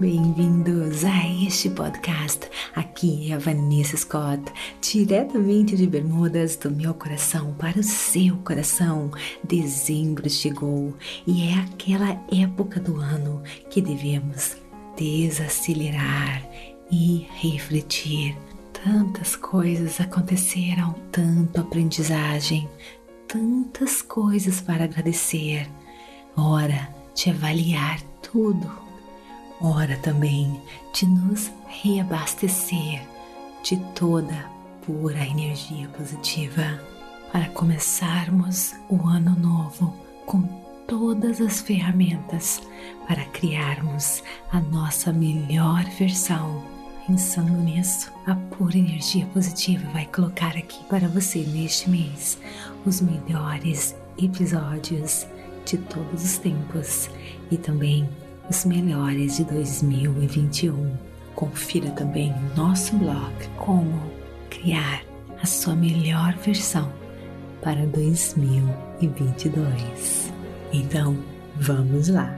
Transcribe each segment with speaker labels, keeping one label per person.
Speaker 1: Bem-vindos a este podcast. Aqui é a Vanessa Scott, diretamente de Bermudas, do meu coração para o seu coração. Dezembro chegou e é aquela época do ano que devemos desacelerar e refletir. Tantas coisas aconteceram, tanto aprendizagem, tantas coisas para agradecer. Hora de avaliar tudo hora também de nos reabastecer de toda pura energia positiva para começarmos o ano novo com todas as ferramentas para criarmos a nossa melhor versão. Pensando nisso, a pura energia positiva vai colocar aqui para você neste mês os melhores episódios de todos os tempos e também os melhores de 2021. Confira também nosso blog Como Criar a Sua Melhor Versão para 2022. Então, vamos lá!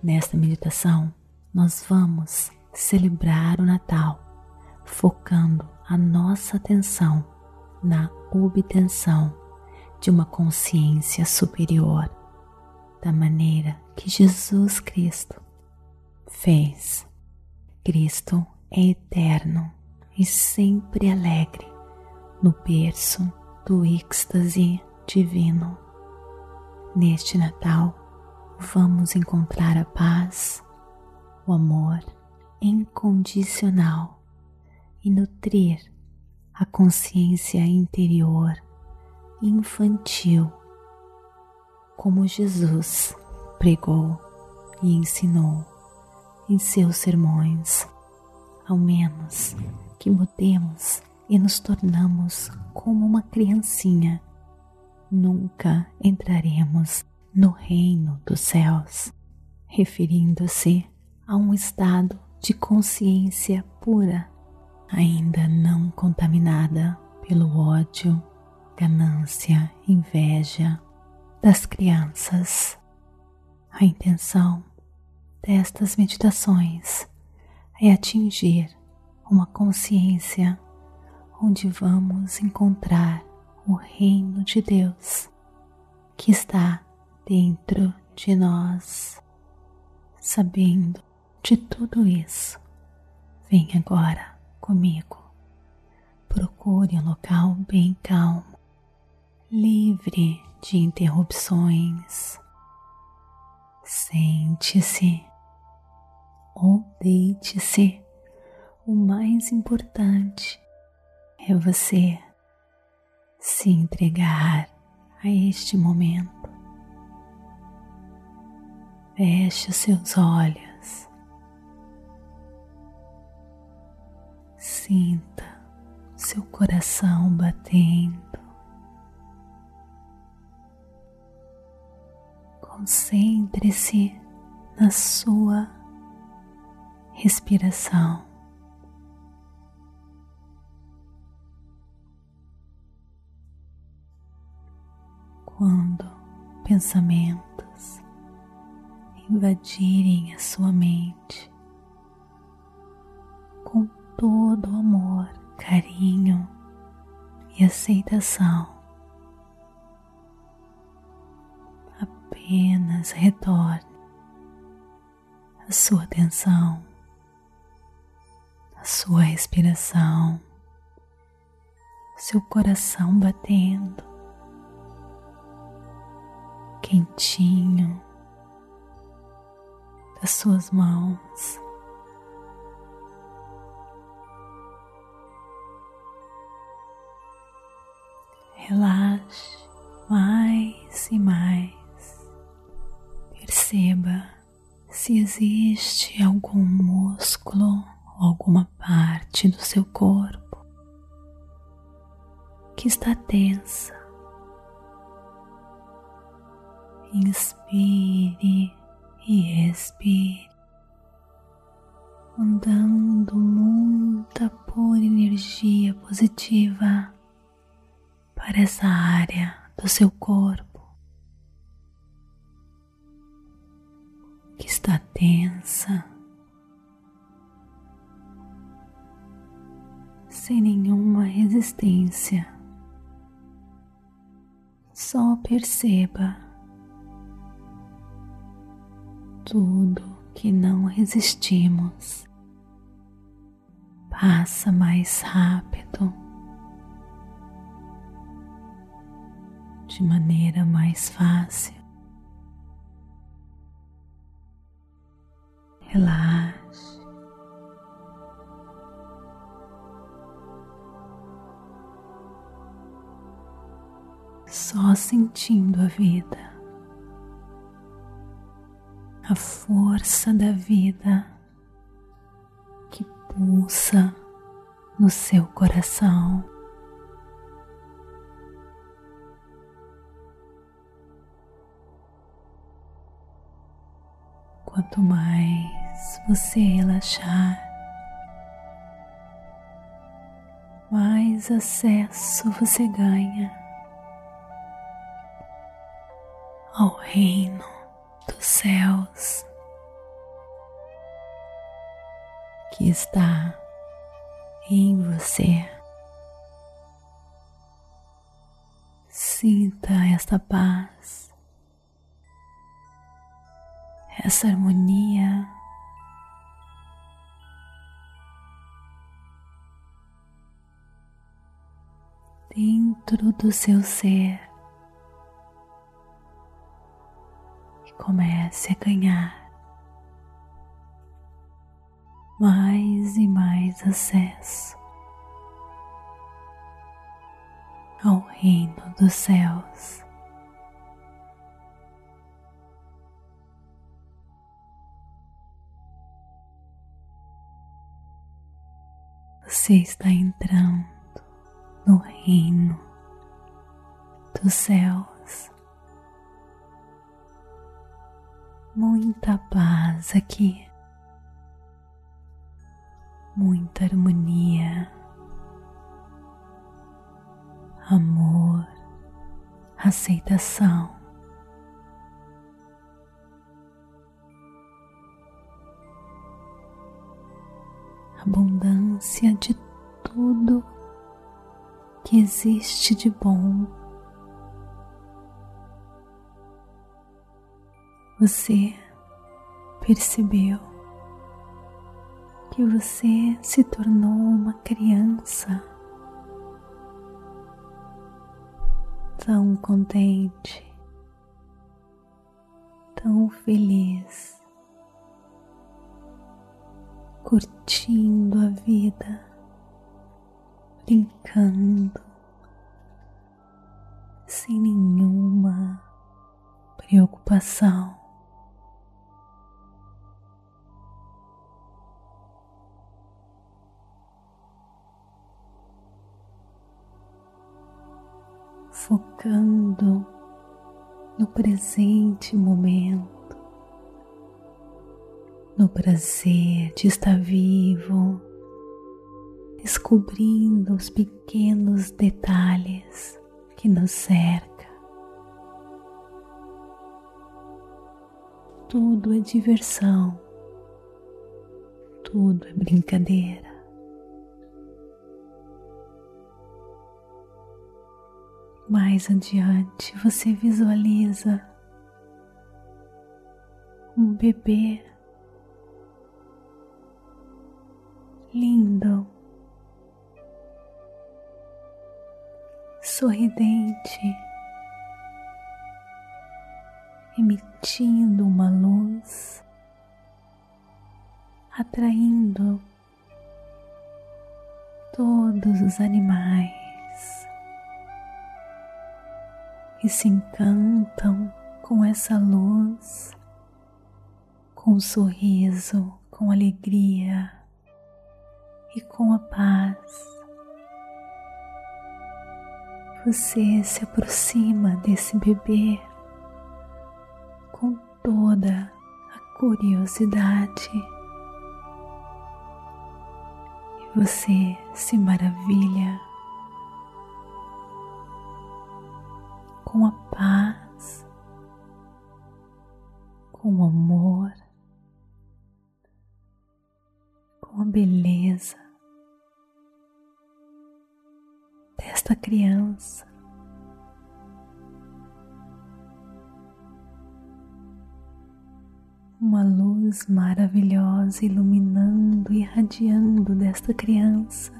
Speaker 1: Nesta meditação, nós vamos celebrar o Natal, focando a nossa atenção na obtenção de uma consciência superior, da maneira que Jesus Cristo fez. Cristo é eterno e sempre alegre no berço do êxtase divino. Neste Natal, vamos encontrar a paz, o amor incondicional e nutrir a consciência interior infantil, como Jesus pregou e ensinou em seus sermões, ao menos que mudemos e nos tornamos como uma criancinha, nunca entraremos no reino dos céus, referindo-se a um estado de consciência pura, ainda não contaminada pelo ódio ganância, inveja das crianças. A intenção destas meditações é atingir uma consciência onde vamos encontrar o reino de Deus que está dentro de nós. Sabendo de tudo isso, vem agora comigo. Procure um local bem calmo livre de interrupções. Sente-se ou deite-se. O mais importante é você se entregar a este momento. Feche os seus olhos. Sinta seu coração batendo. Concentre-se na sua respiração. Quando pensamentos invadirem a sua mente, com todo o amor, carinho e aceitação, apenas retorne a sua atenção, a sua respiração, seu coração batendo quentinho das suas mãos. Relaxe mais e mais. Perceba se existe algum músculo ou alguma parte do seu corpo que está tensa. Inspire e expire, mandando muita pura energia positiva para essa área do seu corpo está tensa, sem nenhuma resistência. Só perceba tudo que não resistimos passa mais rápido, de maneira mais fácil. Relaxe. Só sentindo a vida, a força da vida que pulsa no seu coração. Quanto mais você relaxar, mais acesso você ganha ao reino dos céus. que está em você. Sinta esta paz, essa harmonia. Dentro do seu ser e comece a ganhar mais e mais acesso ao reino dos céus. Você está entrando no reino dos céus. Muita paz aqui muita harmonia, amor, aceitação. Existe de bom. Você percebeu que você se tornou uma criança tão contente, tão feliz, curtindo a vida, brincando, sem nenhuma preocupação. focando no presente momento, no prazer de estar vivo, descobrindo os pequenos detalhes que nos cercam. Tudo é diversão, tudo é brincadeira. Mais adiante, você visualiza um bebê lindo, sorridente, emitindo uma luz, atraindo todos os animais e se encantam com essa luz, com o sorriso, com alegria e com a paz você se aproxima desse bebê com toda a curiosidade. E você se maravilha com a paz, com o amor, com a beleza. Desta criança. Uma luz maravilhosa iluminando e irradiando desta criança,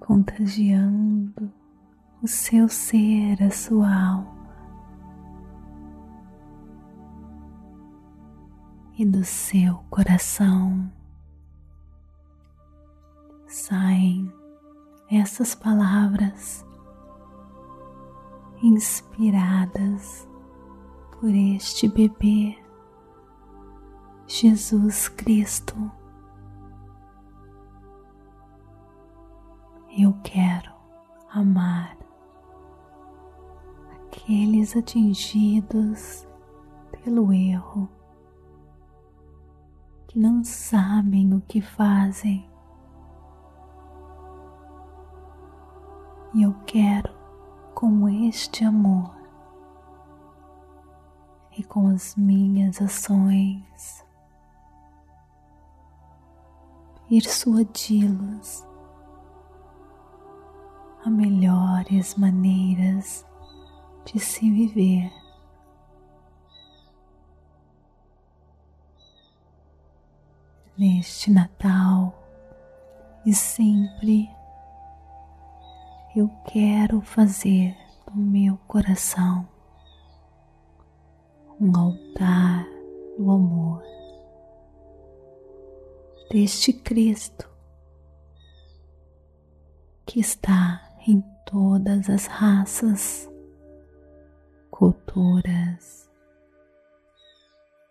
Speaker 1: contagiando o seu ser, a sua alma. e do seu coração saem essas palavras inspiradas por este bebê, Jesus Cristo. Eu quero amar aqueles atingidos pelo erro que não sabem o que fazem. E eu quero, com este amor e com as minhas ações, persuadi-los a melhores maneiras de se viver. neste Natal e sempre eu quero fazer do meu coração um altar do amor deste Cristo que está em todas as raças, culturas,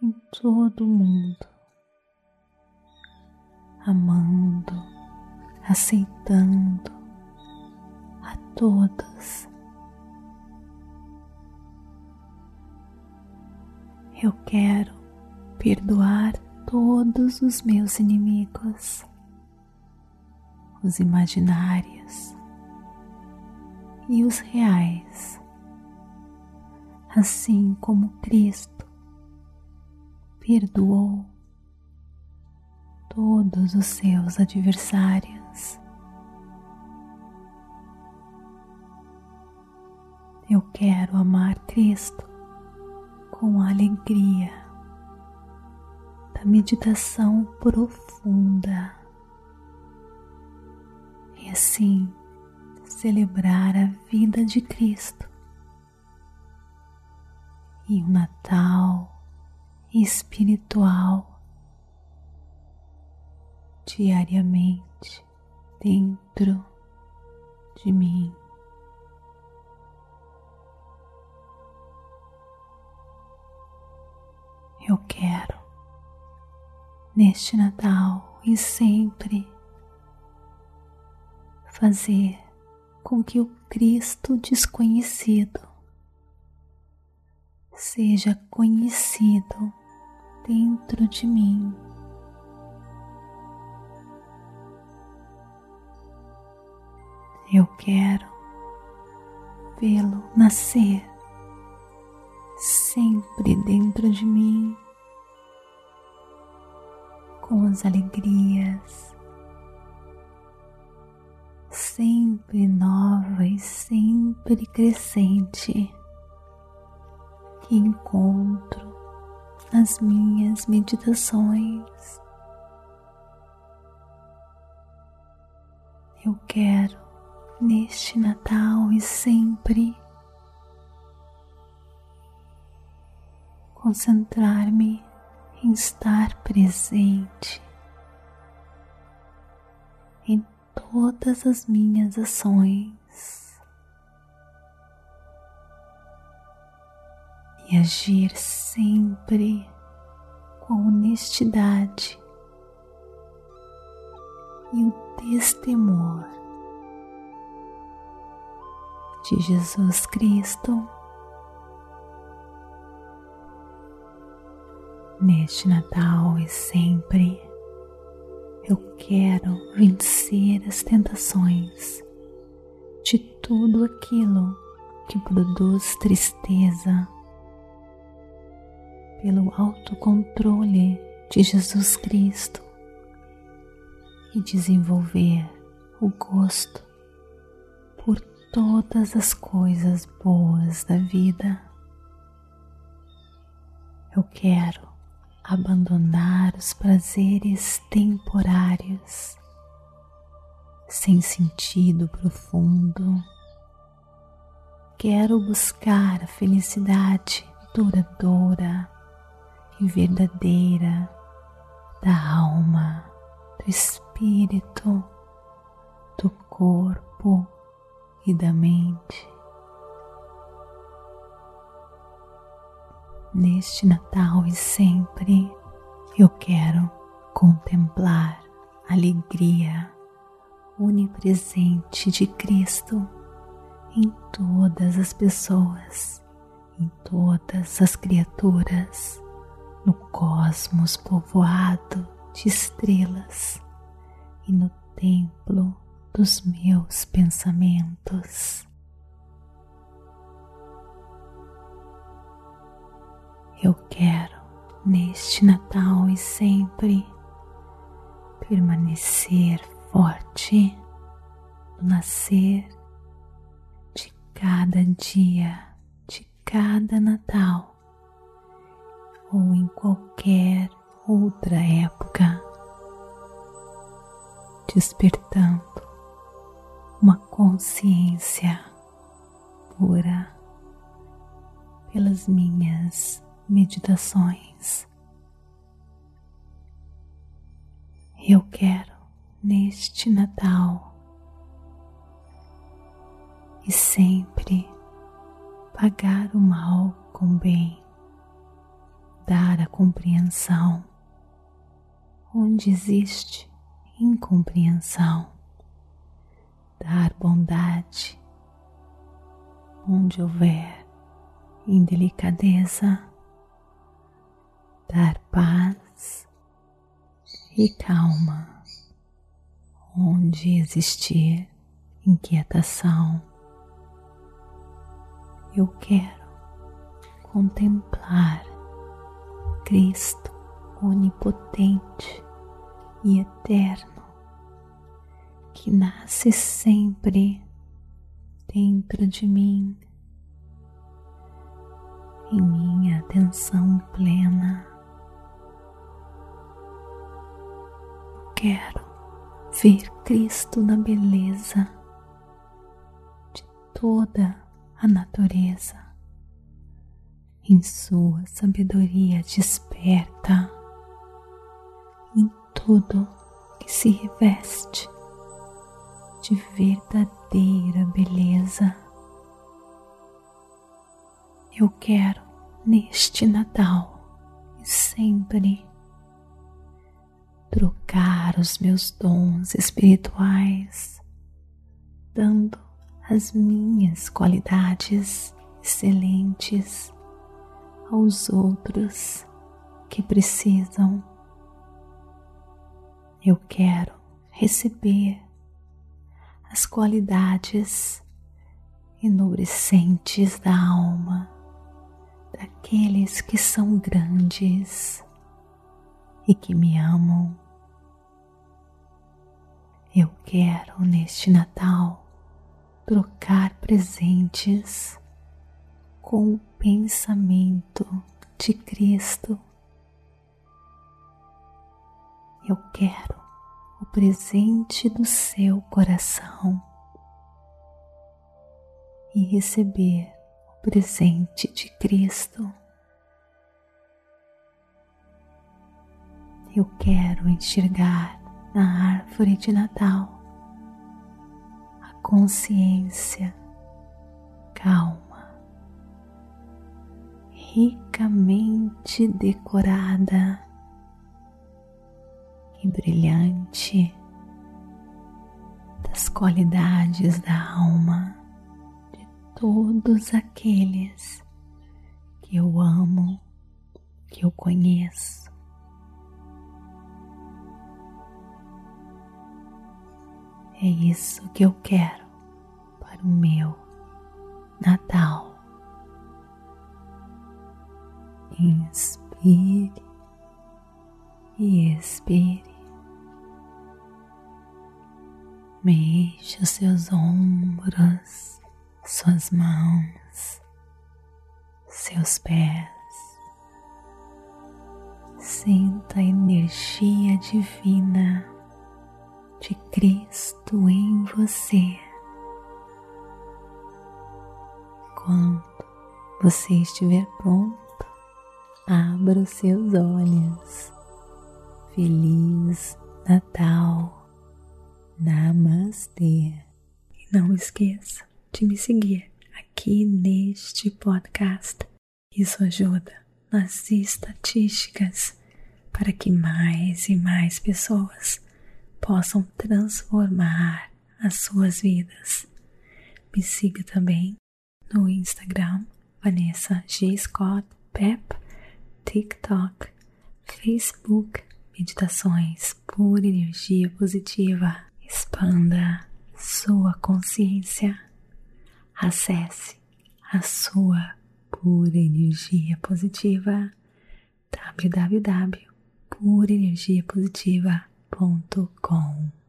Speaker 1: em todo o mundo amando, aceitando todos. Eu quero perdoar todos os meus inimigos, os imaginários e os reais, assim como Cristo perdoou todos os seus adversários. Eu quero amar Cristo com a alegria da meditação profunda e assim celebrar a vida de Cristo e o Natal espiritual diariamente dentro de mim. Eu quero, neste Natal e sempre, fazer com que o Cristo desconhecido seja conhecido dentro de mim. Eu quero vê-lo nascer sempre dentro de mim com as alegrias sempre nova e sempre crescente que encontro nas minhas meditações. Eu quero neste Natal e sempre concentrar-me em estar presente em todas as minhas ações e agir sempre com honestidade e o destemor de Jesus Cristo. Neste Natal e sempre, eu quero vencer as tentações de tudo aquilo que produz tristeza, pelo autocontrole de Jesus Cristo e desenvolver o gosto por todas as coisas boas da vida. Eu quero abandonar os prazeres temporários, sem sentido profundo. Quero buscar a felicidade duradoura e verdadeira da alma, do espírito, do corpo e da mente. Neste Natal e sempre eu quero contemplar a alegria onipresente de Cristo em todas as pessoas, em todas as criaturas, no cosmos povoado de estrelas e no templo dos meus pensamentos. Eu quero, neste Natal e sempre, permanecer forte no nascer de cada dia, de cada Natal ou em qualquer outra época, despertando uma consciência pura pelas minhas meditações. Eu quero neste Natal e sempre pagar o mal com bem, dar a compreensão onde existe incompreensão, dar bondade onde houver indelicadeza dar paz e calma onde existir inquietação. Eu quero contemplar Cristo onipotente e eterno que nasce sempre dentro de mim, em minha atenção plena quero ver Cristo na beleza de toda a natureza, em Sua sabedoria desperta, em tudo que se reveste de verdadeira beleza. Eu quero neste Natal e sempre trocar os meus dons espirituais, dando as minhas qualidades excelentes aos outros que precisam. Eu quero receber as qualidades enobrecentes da alma daqueles que são grandes e que me amam eu quero neste Natal trocar presentes com o pensamento de Cristo. Eu quero o presente do seu coração e receber o presente de Cristo. Eu quero enxergar na árvore de Natal, a consciência calma, ricamente decorada e brilhante das qualidades da alma de todos aqueles que eu amo, que eu conheço É isso que eu quero para o meu Natal. Inspire e expire. Mexa seus ombros, suas mãos, seus pés. Sinta a energia divina de Cristo em você. Quando você estiver pronto, abra os seus olhos. Feliz Natal. Namastê. E não esqueça de me seguir aqui neste podcast. Isso ajuda nas estatísticas para que mais e mais pessoas possam transformar as suas vidas. Me siga também no Instagram Vanessa G. Scott Pep, TikTok, Facebook, meditações por energia positiva. Expanda sua consciência. Acesse a sua pura energia positiva www.purenergiapositiva.com www.radiocultura.com